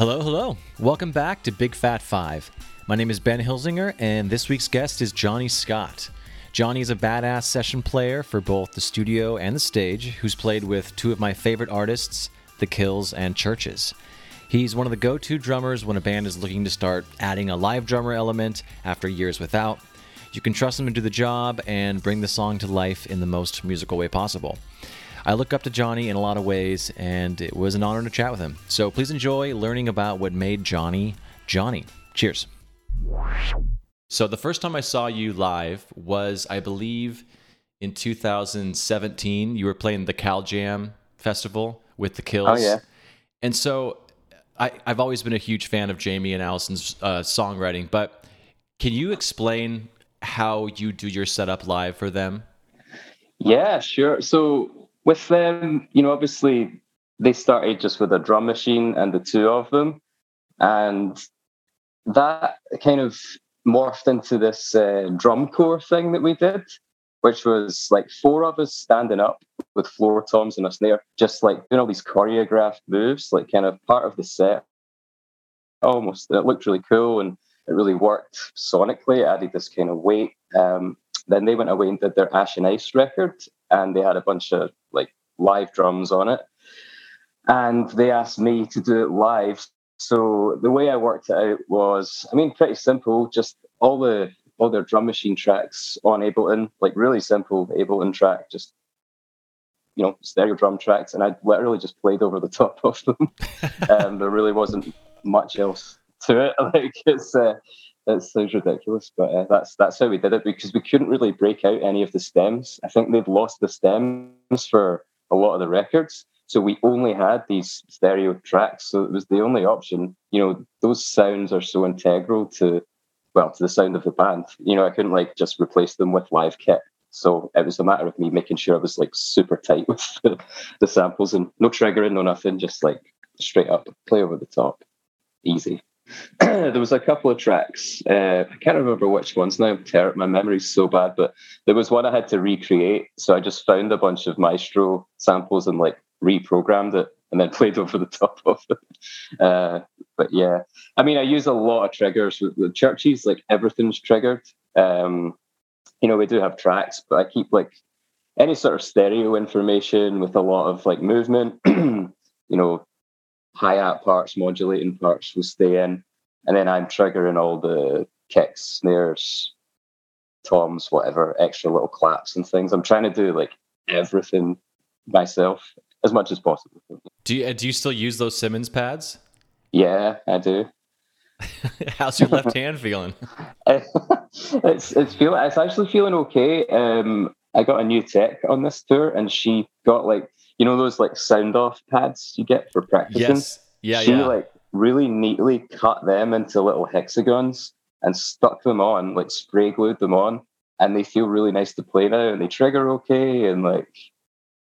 Hello, hello. Welcome back to Big Fat Five. My name is Ben Hilsinger, and this week's guest is Jonny Scott. Jonny is a badass session player for both the studio and the stage, who's played with two of my favorite artists, The Kills and Chvrches. He's one of the go to drummers when a band is looking to start adding a live drummer element after years without. You can trust him to do the job and bring the song to life in the most musical way possible. I look up to Jonny in a lot of ways, and it was an honor to chat with him. So please enjoy learning about what made Jonny Jonny. Cheers. So the first time I saw you live was, I believe, in 2017. You were playing the Cal Jam Festival with the Kills. Oh yeah. And so I, I've always been a huge fan of Jamie and Alison's uh, songwriting, but can you explain how you do your setup live for them? Yeah, sure. So with them, you know, obviously they started just with a drum machine and the two of them, and that kind of morphed into this uh, drum corps thing that we did, which was like four of us standing up with floor toms and a snare, just like doing all these choreographed moves, like kind of part of the set. Almost, it looked really cool and it really worked sonically. It added this kind of weight. Um, then they went away and did their Ash and Ice record, and they had a bunch of like live drums on it. And they asked me to do it live. So the way I worked it out was, I mean, pretty simple. Just all the all their drum machine tracks on Ableton, like really simple Ableton track, just you know, stereo drum tracks, and I literally just played over the top of them. um, there really wasn't much else to it. Like it's uh, it sounds ridiculous, but uh, that's that's how we did it because we couldn't really break out any of the stems. I think they'd lost the stems for a lot of the records, so we only had these stereo tracks. So it was the only option. You know, those sounds are so integral to well to the sound of the band. You know, I couldn't like just replace them with live kit. So it was a matter of me making sure I was like super tight with the, the samples and no triggering, no nothing, just like straight up play over the top, easy. there was a couple of tracks. Uh, I can't remember which ones now. Ter- my memory's so bad, but there was one I had to recreate. So I just found a bunch of Maestro samples and like reprogrammed it and then played over the top of it. Uh, but yeah, I mean, I use a lot of triggers with, Chvrches. Like everything's triggered. Um, you know, we do have tracks, but I keep like any sort of stereo information with a lot of like movement. you know, hi-hat parts, modulating parts will stay in. And then I'm triggering all the kicks, snares, toms, whatever, extra little claps and things. I'm trying to do like everything myself as much as possible. Do you do you still use those Simmons pads? Yeah, I do. How's your left hand feeling? it's it's feel it's actually feeling okay. Um, I got a new tech on this tour, and she got like you know those like sound off pads you get for practicing. Yes. Yeah. she yeah. like really neatly cut them into little hexagons and stuck them on, like spray glued them on, and they feel really nice to play now, and they trigger okay, and like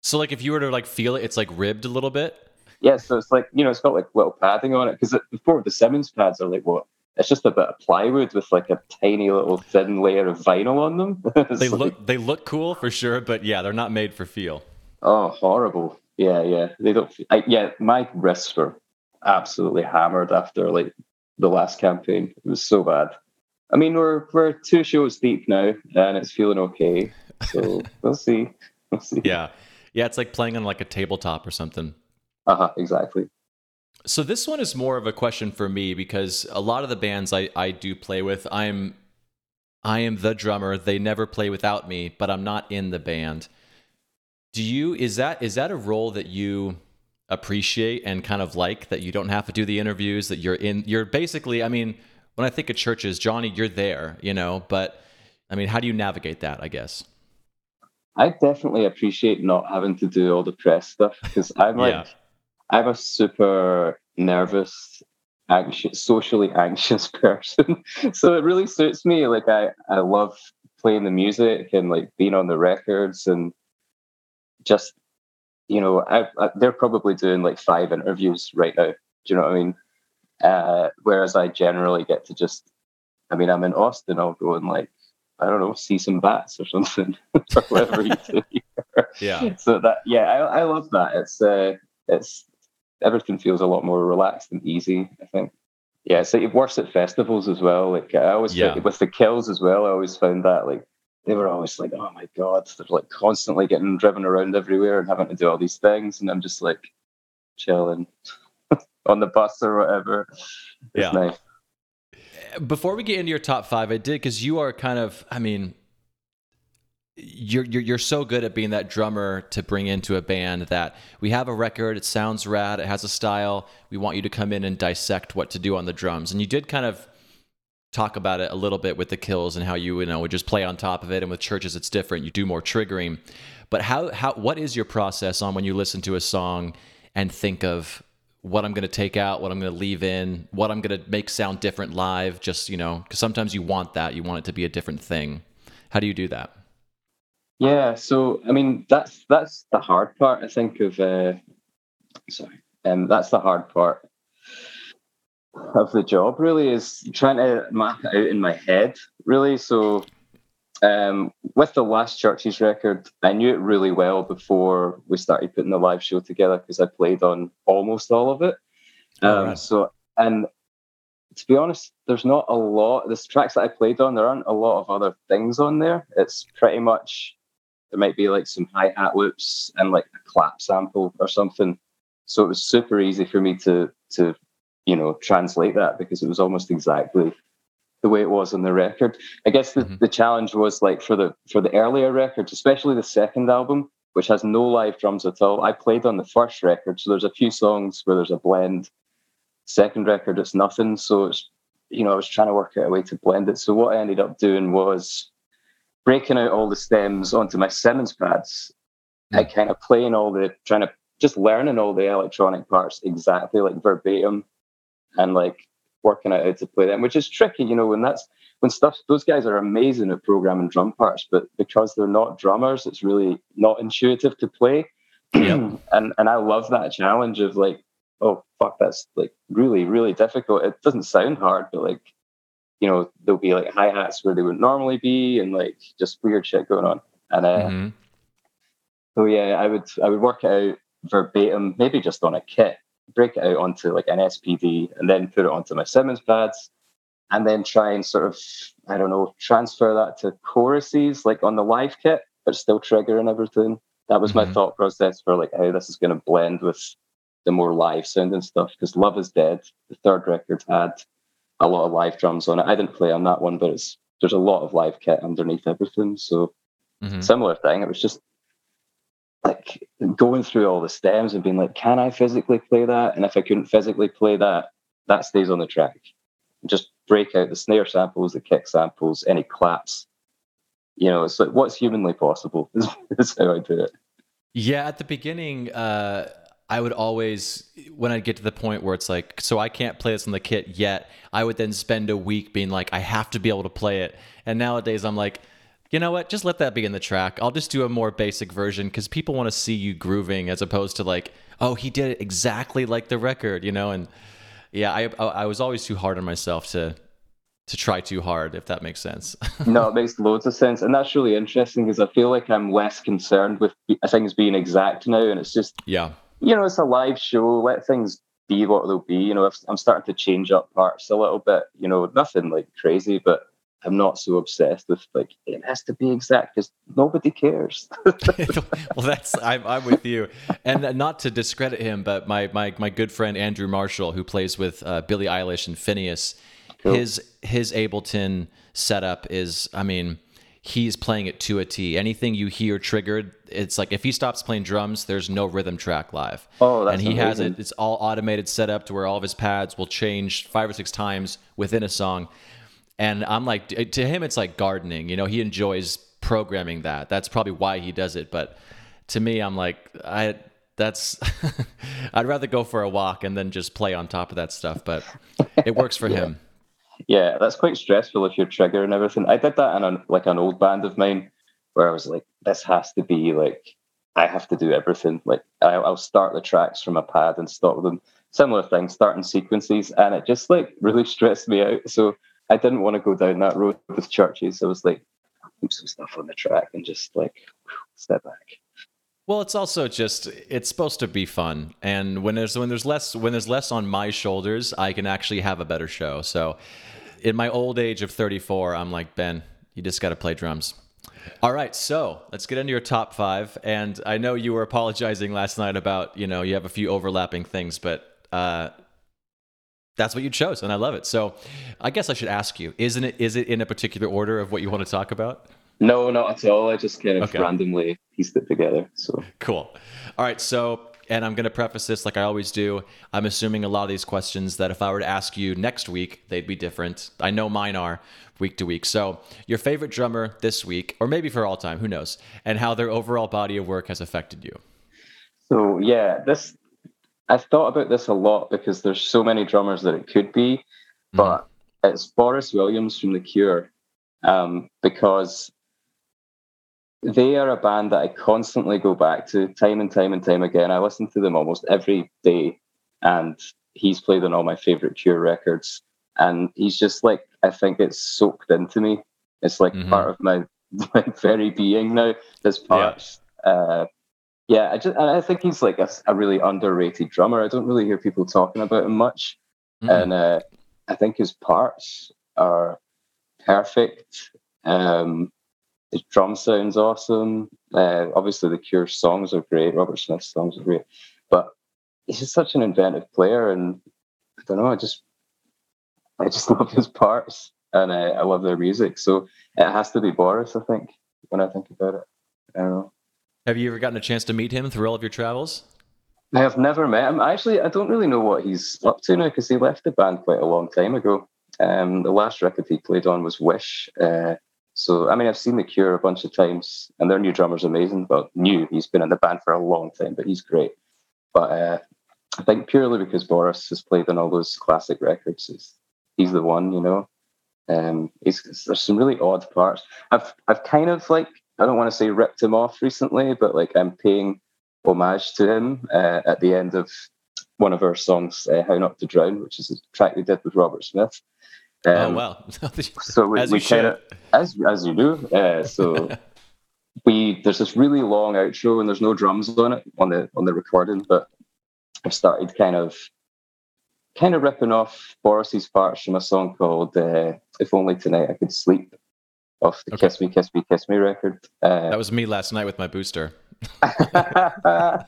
so, like, if you were to like feel it, it's like ribbed a little bit. yeah, so it's like you know it's got like little padding on it because before the Simmons pads are like what. It's just a bit of plywood with like a tiny little thin layer of vinyl on them. They like- look they look cool for sure, but yeah, they're not made for feel. Oh, horrible! Yeah, yeah. They don't. I, yeah, my wrists were absolutely hammered after like the last campaign. It was so bad. I mean, we're we're two shows deep now, and it's feeling okay. So we'll see. We'll see. Yeah. Yeah, it's like playing on like a tabletop or something. Uh huh. Exactly. So this one is more of a question for me because a lot of the bands I, I do play with, I'm I am the drummer. They never play without me, but I'm not in the band. Do you is that is that a role that you appreciate and kind of like that you don't have to do the interviews that you're in you're basically I mean, when I think of Chvrches, Jonny, you're there, you know, but I mean, how do you navigate that, I guess? I definitely appreciate not having to do all the press stuff because I'm like Yeah. I'm a super nervous, anxious, socially anxious person. so it really suits me. Like I, I love playing the music and like being on the records and just, you know, I, I, they're probably doing like five interviews right now. Do you know what I mean? Uh, whereas I generally get to just, I mean, I'm in Austin. I'll go and like, I don't know, see some bats or something, or whatever you do. Yeah. so that, yeah, I, I love that. It's, uh, it's everything feels a lot more relaxed and easy. I think. Yeah, so it works at festivals as well. Like I always yeah. with the kills as well. I always found that like they were always like, "Oh my god," they're like constantly getting driven around everywhere and having to do all these things, and I'm just like chilling on the bus or whatever. It's yeah. nice. Eh, before we get into your top five, I did because you are kind of, I mean, you're, you're you're so good at being that drummer to bring into a band that we have a record it sounds rad it has a style we want you to come in and dissect what to do on the drums and you did kind of talk about it a little bit with the kills and how you you know would just play on top of it and with Chvrches it's different you do more triggering but how how what is your process on when you listen to a song and think of what I'm going to take out, what I'm going to leave in, what I'm going to make sound different live just, you know, cuz sometimes you want that, you want it to be a different thing. How do you do that? Yeah, so I mean that's that's the hard part. I think of uh, sorry, um, that's the hard part of the job. Really, is trying to map it out in my head. Really, so um, with the last Chvrches record, I knew it really well before we started putting the live show together because I played on almost all of it. Um, right. So and to be honest, there's not a lot. The tracks that I played on, there aren't a lot of other things on there. It's pretty much there might be like some hi hat loops and like a clap sample or something. So it was super easy for me to to you know translate that because it was almost exactly the way it was on the record. I guess the, mm-hmm. the challenge was like for the for the earlier records, especially the second album, which has no live drums at all. I played on the first record, so there's a few songs where there's a blend. Second record, it's nothing. So it's you know I was trying to work out a way to blend it. So what I ended up doing was breaking out all the stems onto my Simmons pads mm. and kind of playing all the trying to just learning all the electronic parts exactly like verbatim and like working out how to play them, which is tricky, you know, when that's when stuff those guys are amazing at programming drum parts, but because they're not drummers, it's really not intuitive to play. Yep. and and I love that challenge of like, oh fuck, that's like really, really difficult. It doesn't sound hard, but like you know, there'll be like hi hats where they would normally be, and like just weird shit going on. And uh, mm-hmm. so yeah, I would I would work it out verbatim, maybe just on a kit, break it out onto like an SPD, and then put it onto my Simmons pads, and then try and sort of I don't know transfer that to choruses like on the live kit, but still trigger and everything. That was mm-hmm. my thought process for like how this is going to blend with the more live sounding stuff because Love is Dead, the third record had a lot of live drums on it. I didn't play on that one, but it's there's a lot of live kit underneath everything. So mm-hmm. similar thing. It was just like going through all the stems and being like, can I physically play that? And if I couldn't physically play that, that stays on the track. Just break out the snare samples, the kick samples, any claps. You know, it's like what's humanly possible is, is how I do it. Yeah, at the beginning, uh, I would always, when I'd get to the point where it's like, so I can't play this on the kit yet, I would then spend a week being like, I have to be able to play it. And nowadays I'm like, you know what? Just let that be in the track. I'll just do a more basic version because people want to see you grooving as opposed to like, oh, he did it exactly like the record, you know? And yeah, I, I was always too hard on myself to to try too hard, if that makes sense. no, it makes loads of sense. And that's really interesting because I feel like I'm less concerned with things being exact now. And it's just, yeah, you know, it's a live show. Let things be what they'll be. You know, I'm starting to change up parts a little bit, you know, nothing like crazy, but I'm not so obsessed with like it has to be exact because nobody cares. well, that's I'm, I'm with you, and not to discredit him, but my my my good friend Andrew Marshall, who plays with uh, Billie Eilish and Finneas, cool. his his Ableton setup is, I mean he's playing it to a T. Anything you hear triggered, it's like if he stops playing drums, there's no rhythm track live. Oh, that's and he amazing. has it. It's all automated setup to where all of his pads will change five or six times within a song. And I'm like, to him, it's like gardening. You know, he enjoys programming that. That's probably why he does it. But to me, I'm like, I that's I'd rather go for a walk and then just play on top of that stuff. But it works for yeah. him yeah, that's quite stressful if you're triggering everything. I did that in a, like an old band of mine where I was like, this has to be like, I have to do everything. Like I, will start the tracks from a pad and stop them. Similar thing, starting sequences, and it just like really stressed me out. So I didn't want to go down that road with Chvrches. I was like, put some stuff on the track and just like step back. Well, it's also just it's supposed to be fun, and when there's when there's less when there's less on my shoulders, I can actually have a better show. So, in my old age of 34, I'm like Ben, you just got to play drums. All right, so let's get into your top five. And I know you were apologizing last night about you know you have a few overlapping things, but uh, that's what you chose, and I love it. So, I guess I should ask you: Isn't it is it in a particular order of what you want to talk about? No, not at all. I just kind of okay. randomly pieced it together. So cool. All right, so and I'm going to preface this like I always do. I'm assuming a lot of these questions that if I were to ask you next week, they'd be different. I know mine are week to week. So, your favorite drummer this week, or maybe for all time, who knows, and how their overall body of work has affected you. So, yeah, this I've thought about this a lot because there's so many drummers that it could be, mm-hmm. but it's Boris Williams from The Cure um, because they are a band that I constantly go back to time and time and time again. I listen to them almost every day, and he's played on all my favorite Cure records. And he's just like, I think it's soaked into me. It's like mm-hmm. part of my, my very being now. This part. Yeah. Uh, yeah, I just and I think he's like a, a, really underrated drummer. I don't really hear people talking about him much, mm. and uh, I think his parts are perfect. Um, his drum sounds awesome. Uh, obviously, the Cure songs are great. Robert Smith's songs are great, but he's just such an inventive player, and I don't know. I just, I just love his parts, and I, I love their music. So it has to be Boris, I think, when I think about it. I don't know. Have you ever gotten a chance to meet him through all of your travels? I have never met him. Actually, I don't really know what he's up to now because he left the band quite a long time ago. Um, the last record he played on was Wish. Uh, so, I mean, I've seen The Cure a bunch of times, and their new drummer's amazing. But new, he's been in the band for a long time, but he's great. But uh, I think purely because Boris has played on all those classic records, he's, he's the one, you know. Um, he's, there's some really odd parts. I've I've kind of like I don't want to say ripped him off recently, but like I'm paying homage to him uh, at the end of one of our songs, uh, "How Not to Drown," which is a track we did with Robert Smith. Oh, um, oh wow! so we, we kind of as as you do. Uh, so we there's this really long outro and there's no drums on it on the on the recording, but I've started kind of kind of ripping off Boris's parts from a song called uh, "If Only Tonight I Could Sleep" off the okay. "Kiss Me, Kiss Me, Kiss Me" record. Uh, that was me last night with my booster. yeah,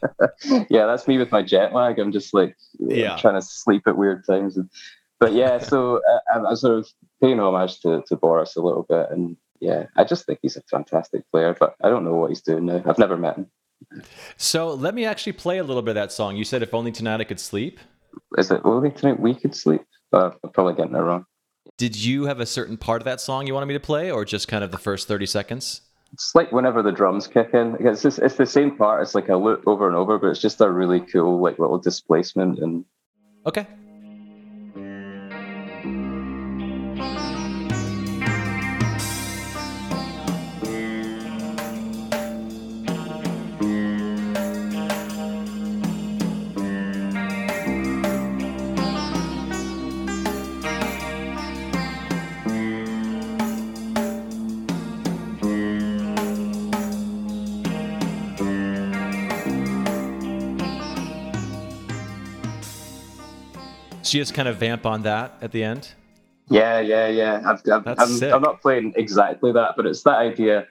that's me with my jet lag. I'm just like yeah. trying to sleep at weird times. But yeah, so uh, I'm, I'm, sort of paying homage to, to Boris a little bit, and yeah, I just think he's a fantastic player. But I don't know what he's doing now. I've never met him. So let me actually play a little bit of that song. You said "If Only Tonight I Could Sleep." Is it only tonight we could sleep? Uh, I'm probably getting it wrong. Did you have a certain part of that song you wanted me to play, or just kind of the first thirty seconds? It's like whenever the drums kick in. It's just, it's the same part. It's like a loop over and over, but it's just a really cool like little displacement and. Okay, you just kind of vamp on that at the end? Yeah, yeah, yeah. I've, I've, I'm, I'm, not playing exactly that, but it's that idea,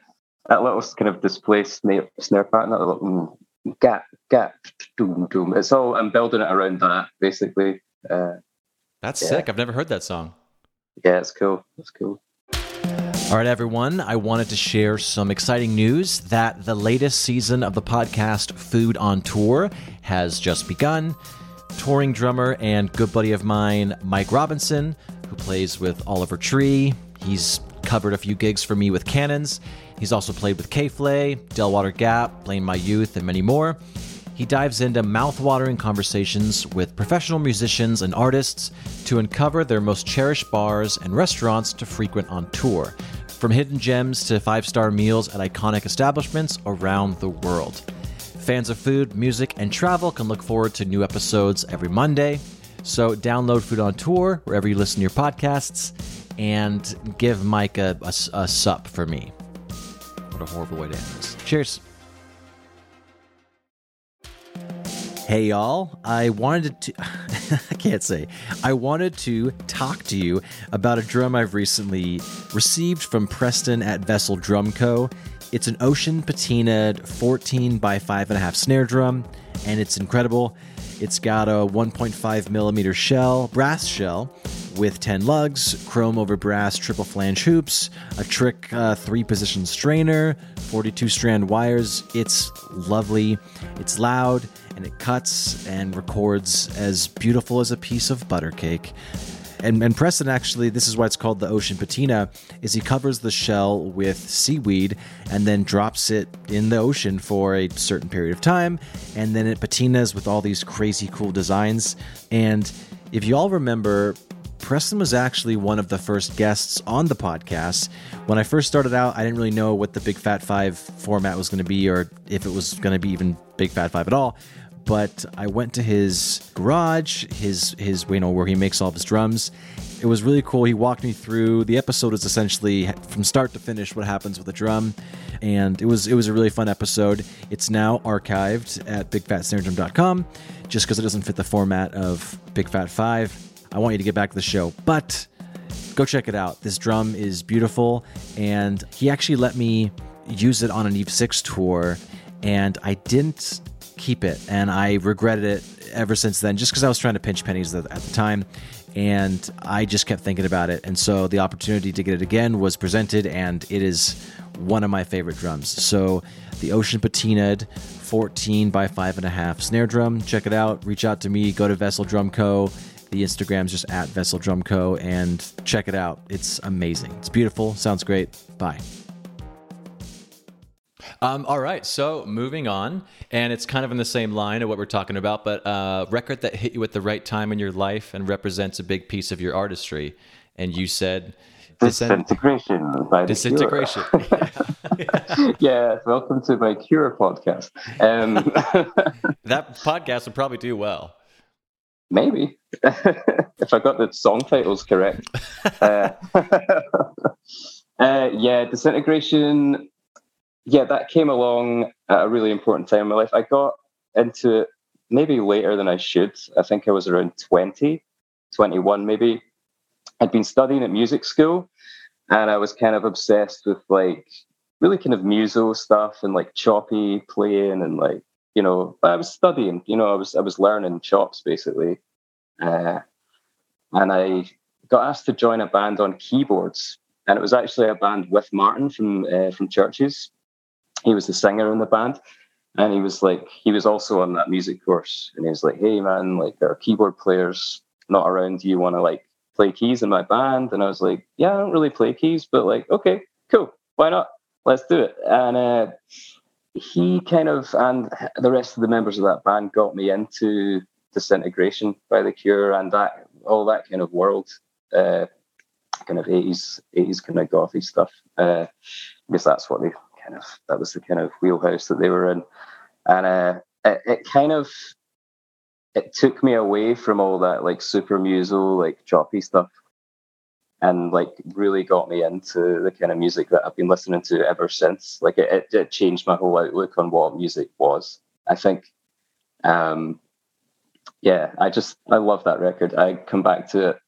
that little kind of displaced snare, snare pattern, that little mm, gap, gap, doom, doom. It's all, I'm building it around that, basically. Uh, That's yeah. sick. I've never heard that song. Yeah, it's cool. It's cool. All right, everyone. I wanted to share some exciting news that the latest season of the podcast Food on Tour has just begun touring drummer and good buddy of mine, Mike Robinson, who plays with Oliver Tree. He's covered a few gigs for me with Cannons. He's also played with K-Flay, Del Water Gap, Blame My Youth, and many more. He dives into mouth-watering conversations with professional musicians and artists to uncover their most cherished bars and restaurants to frequent on tour, from hidden gems to five-star meals at iconic establishments around the world. Fans of food, music, and travel can look forward to new episodes every Monday. So download Food on Tour wherever you listen to your podcasts and give Mike a, a, a sup for me. What a horrible way to end this. Cheers. Hey y'all, I wanted to I can't say. I wanted to talk to you about a drum I've recently received from Preston at Vessel Drum Co. It's an ocean patinaed 14 by 5.5 snare drum, and it's incredible. It's got a 1.5 millimeter shell, brass shell, with 10 lugs, chrome over brass triple flange hoops, a trick uh, three position strainer, 42 strand wires. It's lovely, it's loud, and it cuts and records as beautiful as a piece of butter cake. And, and Preston actually, this is why it's called the ocean patina, is he covers the shell with seaweed and then drops it in the ocean for a certain period of time, and then it patinas with all these crazy cool designs. And if you all remember, Preston was actually one of the first guests on the podcast. When I first started out, I didn't really know what the Big Fat Five format was going to be, or if it was going to be even Big Fat Five at all but I went to his garage, his his you know where he makes all of his drums. It was really cool. He walked me through. The episode is essentially from start to finish what happens with a drum, and it was it was a really fun episode. It's now archived at bigfatsnaredrum.com, just because it doesn't fit the format of Big Fat Five. I want you to get back to the show, but go check it out. This drum is beautiful, and he actually let me use it on an Eve Six tour, and I didn't keep it, and I regretted it ever since then, just because I was trying to pinch pennies at the time, and I just kept thinking about it. And so the opportunity to get it again was presented, and it is one of my favorite drums. So the Ocean Patinaed 14 by 5.5 snare drum. Check it out. Reach out to me. Go to Vessel Drum Co. The Instagram's just at Vessel Drum Co. and check it out. It's amazing. It's beautiful. Sounds great. Bye. Um, all right, so moving on, and it's kind of in the same line of what we're talking about, but a uh, record that hit you at the right time in your life and represents a big piece of your artistry. And you said disintegration by disintegration. yeah. yeah, welcome to my Cure podcast. Um, that podcast would probably do well. Maybe if I got the song titles correct. uh, uh, yeah, disintegration yeah, that came along at a really important time in my life. I got into it maybe later than I should. I think I was around 20, 21 maybe. I'd been studying at music school and I was kind of obsessed with like really kind of musical stuff and like choppy playing and like, you know, I was studying, you know, I was I was learning chops basically. Uh, and I got asked to join a band on keyboards. And it was actually a band with Martin from uh, from Chvrches he was the singer in the band and he was like he was also on that music course and he was like hey man like our keyboard players not around. Do you want to like play keys in my band? And i was like yeah i don't really play keys but like okay cool why not? Let's do it. And uh, he kind of and the rest of the members of that band got me into disintegration by the cure and that all that kind of world uh, kind of 80s 80s kind of gothy stuff uh, because that's what they kind of that was the kind of wheelhouse that they were in, and uh, it, it kind of it took me away from all that like super muso like choppy stuff and like really got me into the kind of music that I've been listening to ever since. Like it, it, it changed my whole outlook on what music was. I think, um, yeah, I just I love that record. I come back to it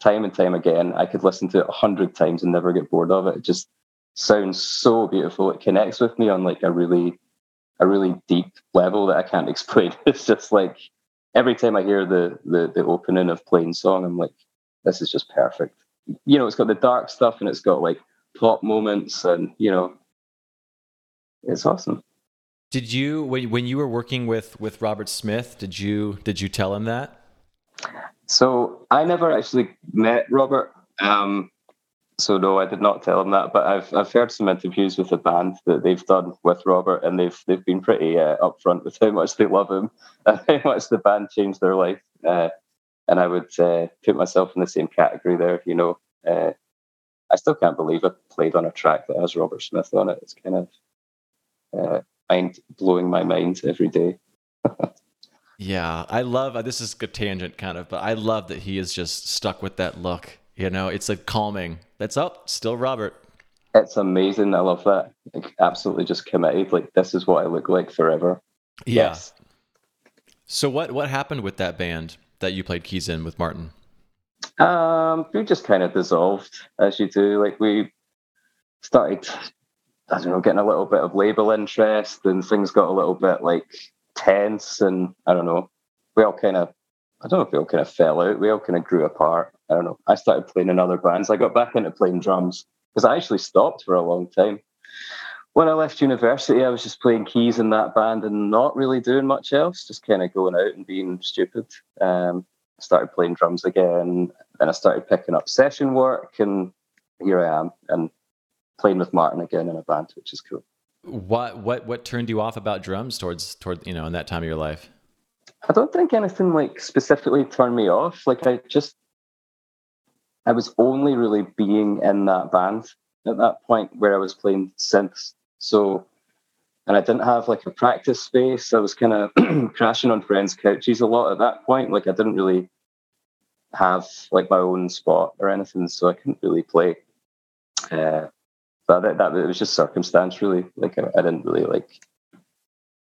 time and time again. I could listen to it a hundred times and never get bored of it. It just sounds so beautiful. It connects with me on like a really a really deep level that I can't explain. It's just like every time I hear the the, the opening of Plainsong, I'm like, this is just perfect. You know, it's got the dark stuff and it's got like plot moments and you know it's awesome. Did you when when you were working with with Robert Smith, did you did you tell him that? So I never actually met Robert. Um, so no, I did not tell him that. But I've I've heard some interviews with the band that they've done with Robert, and they've they've been pretty uh, upfront with how much they love him and how much the band changed their life. Uh, and I would uh, put myself in the same category there. You know, uh, I still can't believe I played on a track that has Robert Smith on it. It's kind of uh, mind blowing my mind every day. yeah, I love this is a tangent kind of, but I love that he is just stuck with that look you know, it's like calming. That's up. Still Robert. It's amazing. I love that. Like, absolutely just committed. Like this is what I look like forever. Yeah. Yes. So what what happened with that band that you played keys in with Martin? Um, we just kind of dissolved as you do. Like we started, I don't know, getting a little bit of label interest, and things got a little bit like tense, and I don't know. We all kind of, I don't know if we all kind of fell out. We all kind of grew apart. I don't know. I started playing in other bands. I got back into playing drums because I actually stopped for a long time. When I left university, I was just playing keys in that band and not really doing much else, just kind of going out and being stupid. Um, started playing drums again. Then I started picking up session work, and here I am and playing with Martin again in a band, which is cool. What what what turned you off about drums towards toward you know in that time of your life? I don't think anything like specifically turned me off. Like I just I was only really being in that band at that point where I was playing synths. So and I didn't have like a practice space. I was kind of crashing on friends' couches a lot at that point. Like I didn't really have like my own spot or anything, so I couldn't really play. Uh, but that, that it was just circumstance, really. Like I, I didn't really like.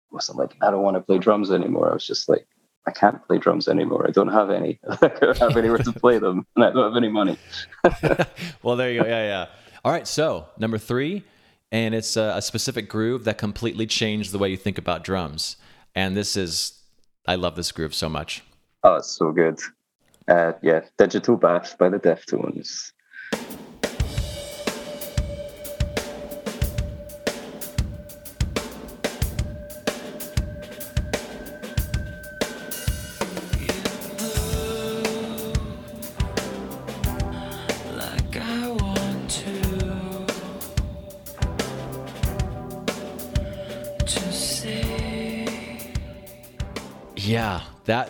wasn't like I don't want to play drums anymore. I was just like I can't play drums anymore. I don't have any. I don't have anywhere to play them, and I don't have any money. well, there you go. Yeah, yeah. All right. So number three and it's a, a, specific groove that completely changed the way you think about drums. And this is, I love this groove so much. Oh, it's so good. Uh, yeah, Digital Bath by the Deftones.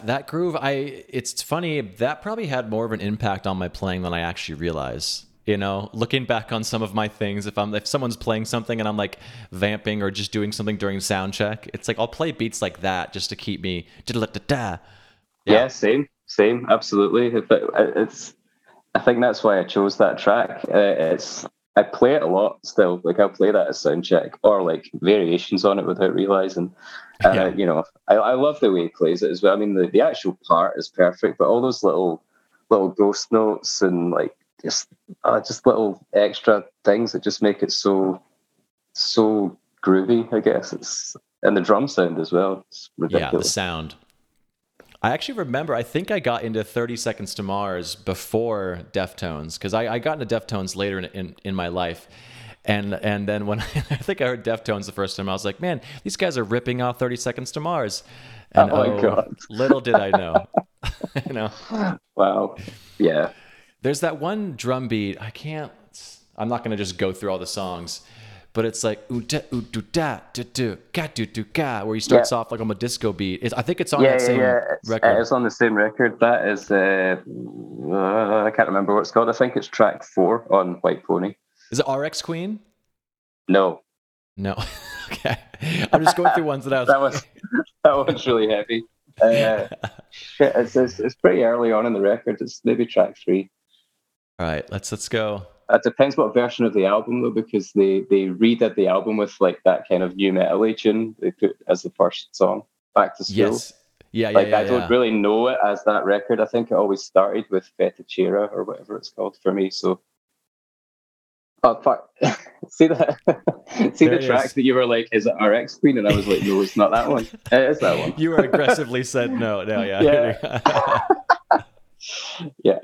That groove. I it's funny that probably had more of an impact on my playing than I actually realize. You know, looking back on some of my things, if I'm if someone's playing something and I'm like vamping or just doing something during sound check, it's like I'll play beats like that just to keep me. Yeah, yeah same, same, absolutely. It's I think that's why I chose that track. Uh, it's I play it a lot still. Like I'll play that as sound check or like variations on it without realizing. Uh, yeah. You know, I, I love the way he plays it as well. I mean, the, the actual part is perfect, but all those little little ghost notes and like just uh, just little extra things that just make it so so groovy. I guess it's and the drum sound as well. It's ridiculous. Yeah, the sound. I actually remember, I think I got into 30 Seconds to Mars before Deftones, because I, I, got into Deftones later in, in, in, my life. And and then when I, I, think I heard Deftones the first time, I was like, man, these guys are ripping off 30 Seconds to Mars. And oh my oh, God. little did I know. you know. Wow. Yeah. There's that one drum beat. I can't, I'm not going to just go through all the songs but it's like ooh da ooh do da do ga do do ga, where he starts yeah. off like on a disco beat. It's, I think it's on yeah, that same yeah. It's, record. It's on the same record. That is, uh, uh, I can't remember what it's called. I think it's track four on White Pony. Is it RX Queen? No. No. okay. I'm just going through ones that I was. that was that one's really heavy. Uh, shit, it's, it's it's pretty early on in the record. It's maybe track three. All right, let's let's go. It depends what version of the album though, because they they redid the album with like that kind of new metal tune they put as the first song. Back to school. Yes. Yeah, yeah, like yeah, I don't really know it as that record. I think it always started with Fettuccine or whatever it's called for me. So, oh fuck, see the see there the track is. that you were like, "Is it RX Queen?" And I was like, "No, it's not that one. It is that one." You were aggressively said no. No, yeah, yeah, yeah.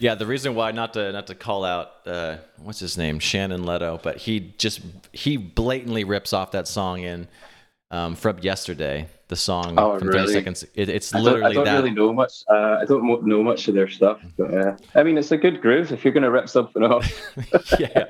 Yeah, the reason why not to not to call out uh, what's his name Shannon Leto, but he just he blatantly rips off that song in um, from yesterday. The song oh, from really? 30 seconds. It, it's I literally I don't that. really know much. Uh, I don't know much of their stuff, but uh, I mean, it's a good groove if you're going to rip something off. yeah, yeah,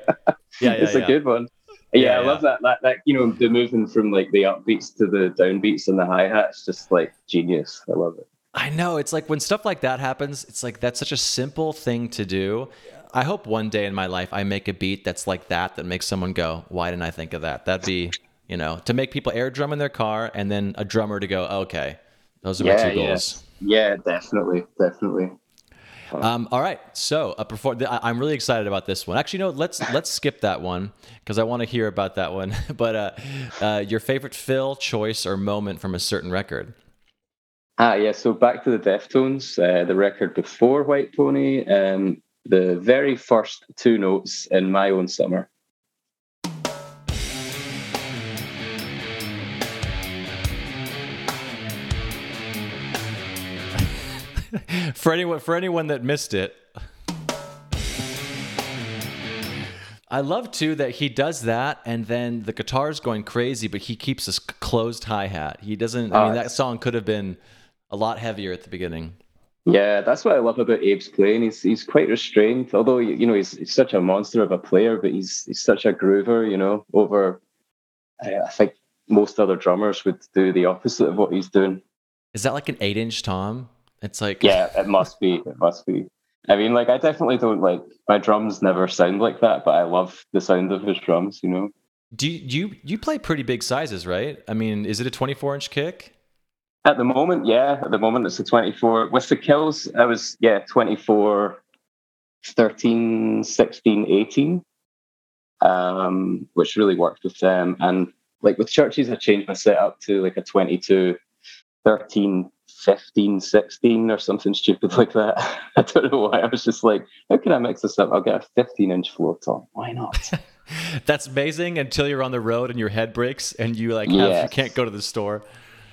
yeah, it's yeah. a good one. Yeah, yeah I love that, that. That you know, the moving from like the upbeats to the downbeats and the hi hats, just like genius. I love it. I know. It's like when stuff like that happens, it's like that's such a simple thing to do. I hope one day in my life I make a beat that's like that that makes someone go, "Why didn't I think of that?" That'd be, you know, to make people air drum in their car, and then a drummer to go, "Okay, those are yeah, my two goals." Yeah, yeah definitely, definitely. Um, all right, so a perform- I'm really excited about this one. Actually, no, let's let's skip that one because I want to hear about that one. but uh, uh, your favorite fill, choice, or moment from a certain record? Ah, yeah. So back to the Deftones, uh, the record before White Pony, um, the very first two notes in My Own Summer. for anyone for anyone that missed it. I love too that he does that, and then the guitar's going crazy, but he keeps this closed hi hat. He doesn't. I mean, that song could have been a lot heavier at the beginning. Yeah, that's what I love about Abe's playing. He's he's quite restrained, although you know he's, he's such a monster of a player, but he's he's such a groover. You know, over I, I think most other drummers would do the opposite of what he's doing. Is that like an eight-inch tom? It's like yeah, it must be. It must be. I mean, like I definitely don't like my drums never sound like that, but I love the sound of his drums. You know. Do you you, you play pretty big sizes, right? I mean, is it a 24 inch kick? At the moment, yeah. At the moment, it's a 24. With the kills, I was yeah 24, 13, 16, 18, um, which really worked with them. And like with Chvrches, I changed my setup to like a 22, 13, 15, 16 or something stupid like that. I don't know why. I was just like, how can I mix this up? I'll get a 15 inch floor tom. Why not? That's amazing until you're on the road and your head breaks and you like yes. have, you can't go to the store.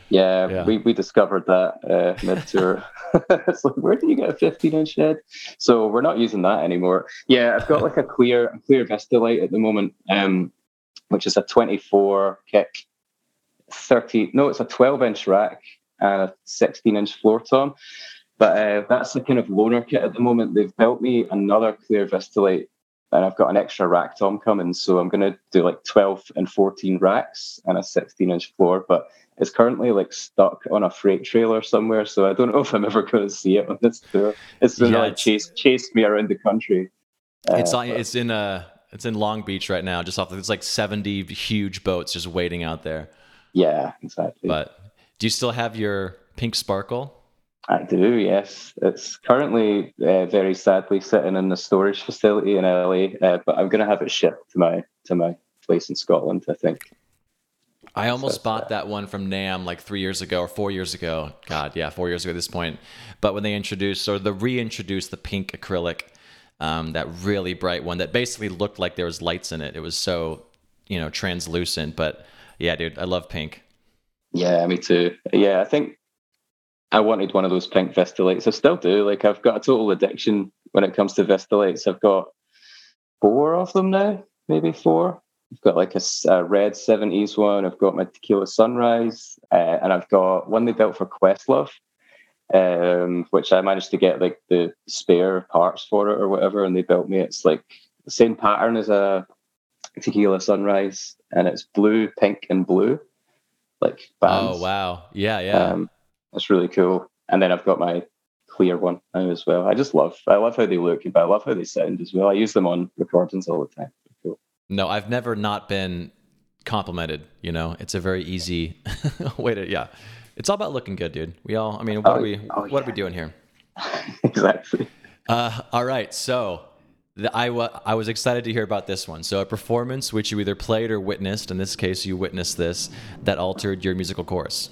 Yeah, yeah. we, we discovered that uh, mid tour. it's like, where do you get a 15 inch head? So we're not using that anymore. Yeah, I've got like a clear, a clear light at the moment, um, which is a 24 kick, 30, no, it's a 12 inch rack and a 16 inch floor tom. But uh, that's the kind of loaner kit at the moment. They've built me another clear Vistalite and I've got an extra rack tom coming. So I'm going to do like 12 and 14 racks and a 16 inch floor. But it's currently like stuck on a freight trailer somewhere. So I don't know if I'm ever going to see it on this tour. It's been yeah, like chased chased me around the country. It's uh, it's in a uh, it's in Long Beach right now, just off. It's like 70 huge boats just waiting out there. Yeah, exactly. But do you still have your pink sparkle? I do, yes. It's currently uh, very sadly sitting in the storage facility in LA, uh, but I'm going to have it shipped to my to my place in Scotland. I think. I almost so, bought that one from NAMM like three years ago or four years ago. God, yeah, four years ago at this point. But when they introduced or the reintroduced the pink acrylic, um, that really bright one that basically looked like there was lights in it. It was so you know translucent. But yeah, dude, I love pink. Yeah, me too. Yeah, I think I wanted one of those pink Vistalites. I still do. Like I've got a total addiction when it comes to Vistalites. I've got four of them now, maybe four. I've got like a, a red 70s one. I've got my Tequila Sunrise, uh, and I've got one they built for Questlove, um, which I managed to get like the spare parts for it or whatever, and they built me. It's like the same pattern as a Tequila Sunrise, and it's blue, pink, and blue like bands. Oh wow, yeah, yeah. Um, that's really cool. And then I've got my clear one now as well. I just love, I love how they look, but I love how they sound as well. I use them on recordings all the time. Cool. No, I've never not been complimented. You know, it's a very easy way to, yeah. It's all about looking good, dude. We all, I mean, what oh, are we, oh, what yeah. are we doing here? exactly. Uh, all right, so I, I was excited to hear about this one. So, a performance which you either played or witnessed, in this case, you witnessed this, that altered your musical course.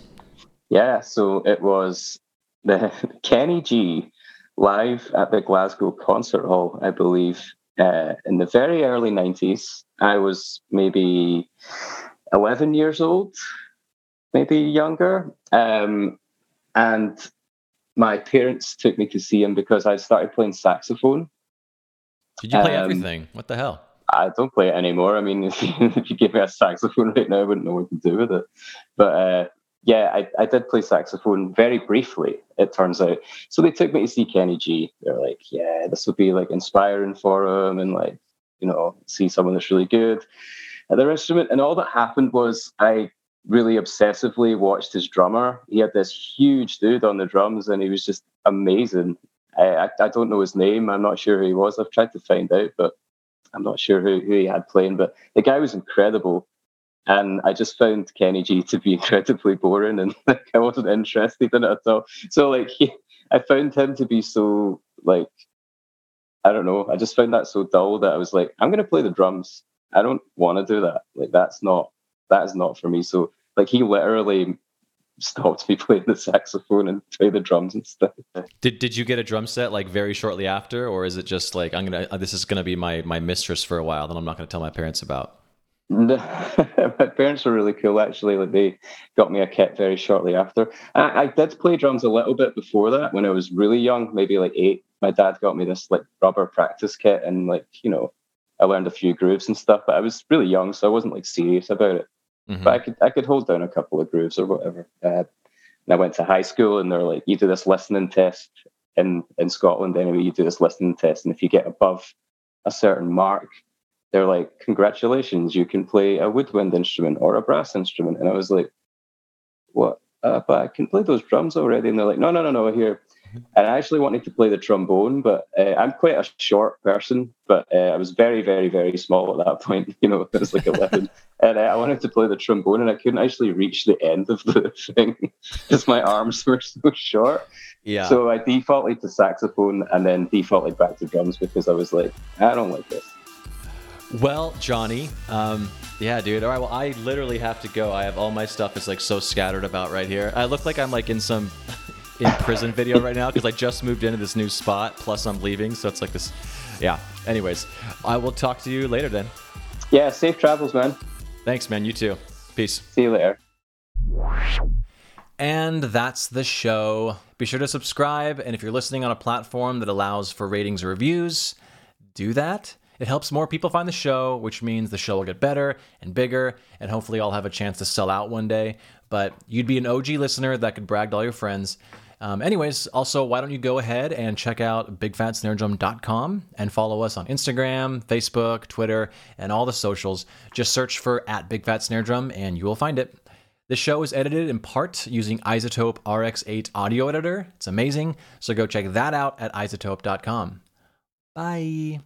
Yeah, so it was the Kenny G live at the Glasgow Concert Hall, I believe, uh, in the very early 90s. I was maybe 11 years old, maybe younger. Um, and my parents took me to see him because I started playing saxophone did you play um, everything? What the hell? I don't play it anymore. I mean, if you, if you give me a saxophone right now, I wouldn't know what to do with it. But uh, yeah, I, I did play saxophone very briefly, it turns out. So they took me to see Kenny G. They're like, yeah, this would be like inspiring for him and like, you know, see someone that's really good at their instrument. And all that happened was I really obsessively watched his drummer. He had this huge dude on the drums and he was just amazing. I, I don't know his name. I'm not sure who he was. I've tried to find out, but I'm not sure who, who he had playing. But the guy was incredible. And I just found Kenny G to be incredibly boring and like I wasn't interested in it at all. So like he, I found him to be so like I don't know. I just found that so dull that I was like, I'm gonna play the drums. I don't want to do that. Like that's not that is not for me. So like he literally stopped me playing the saxophone and play the drums instead. Did Did you get a drum set like very shortly after, or is it just like I'm gonna this is gonna be my my mistress for a while that I'm not gonna tell my parents about? My parents were really cool actually. Like they got me a kit very shortly after. I, I, did play drums a little bit before that when I was really young, maybe like eight. My dad got me this like rubber practice kit and like you know I learned a few grooves and stuff. But I was really young, so I wasn't like serious about it. Mm-hmm. But I could I could hold down a couple of grooves or whatever. Uh, and I went to high school and they're like, you do this listening test in in Scotland anyway. You do this listening test, and if you get above a certain mark, they're like, congratulations, you can play a woodwind instrument or a brass instrument. And I was like, what? Uh, but I can play those drums already. And they're like, no, no, no, no, here. And I actually wanted to play the trombone, but uh, I'm quite a short person, but uh, I was very, very, very small at that point. You know, I was like 11. and uh, I wanted to play the trombone, and I couldn't actually reach the end of the thing because my arms were so short. Yeah. So I defaulted to saxophone and then defaulted back to drums because I was like, I don't like this. Well, Jonny, um, yeah, dude. All right, well, I literally have to go. I have all my stuff is like so scattered about right here. I look like I'm like in some in prison video right now because I just moved into this new spot. Plus, I'm leaving, so it's like this. Yeah. Anyways, I will talk to you later then. Yeah. Safe travels, man. Thanks, man. You too. Peace. See you later. And that's the show. Be sure to subscribe, and if you're listening on a platform that allows for ratings or reviews, do that. It helps more people find the show, which means the show will get better and bigger, and hopefully I'll have a chance to sell out one day. But you'd be an OG listener that could brag to all your friends. Um, anyways, also, why don't you go ahead and check out bigfatsnaredrum.com and follow us on Instagram, Facebook, Twitter, and all the socials. Just search for at bigfatsnaredrum and you will find it. This show is edited in part using iZotope RX8 audio editor. It's amazing. So go check that out at izotope.com. Bye.